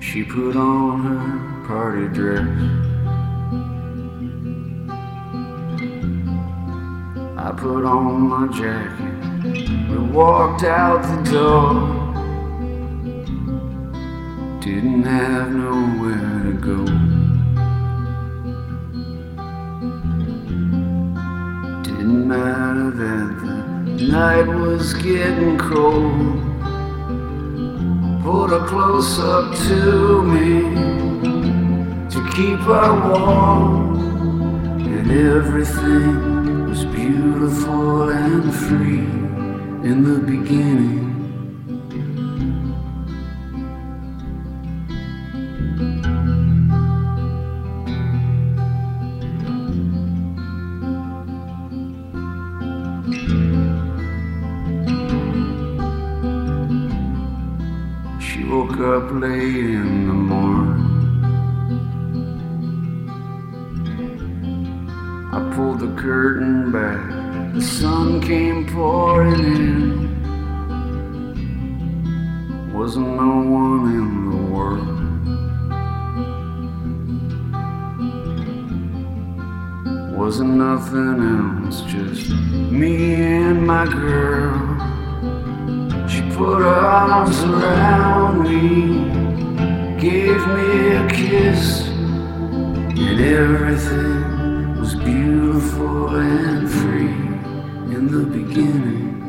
She put on her party dress. I put on my jacket. We walked out the door. Didn't have nowhere to go. Didn't matter that the night was getting cold pulled her close up to me to keep her warm, and everything was beautiful and free in the beginning. She woke up late in the morning. I pulled the curtain back. The sun came pouring in. Wasn't no one in the world. Wasn't nothing else, just my girl. She put her arms around me, gave me a kiss, and everything was beautiful and free in the beginning.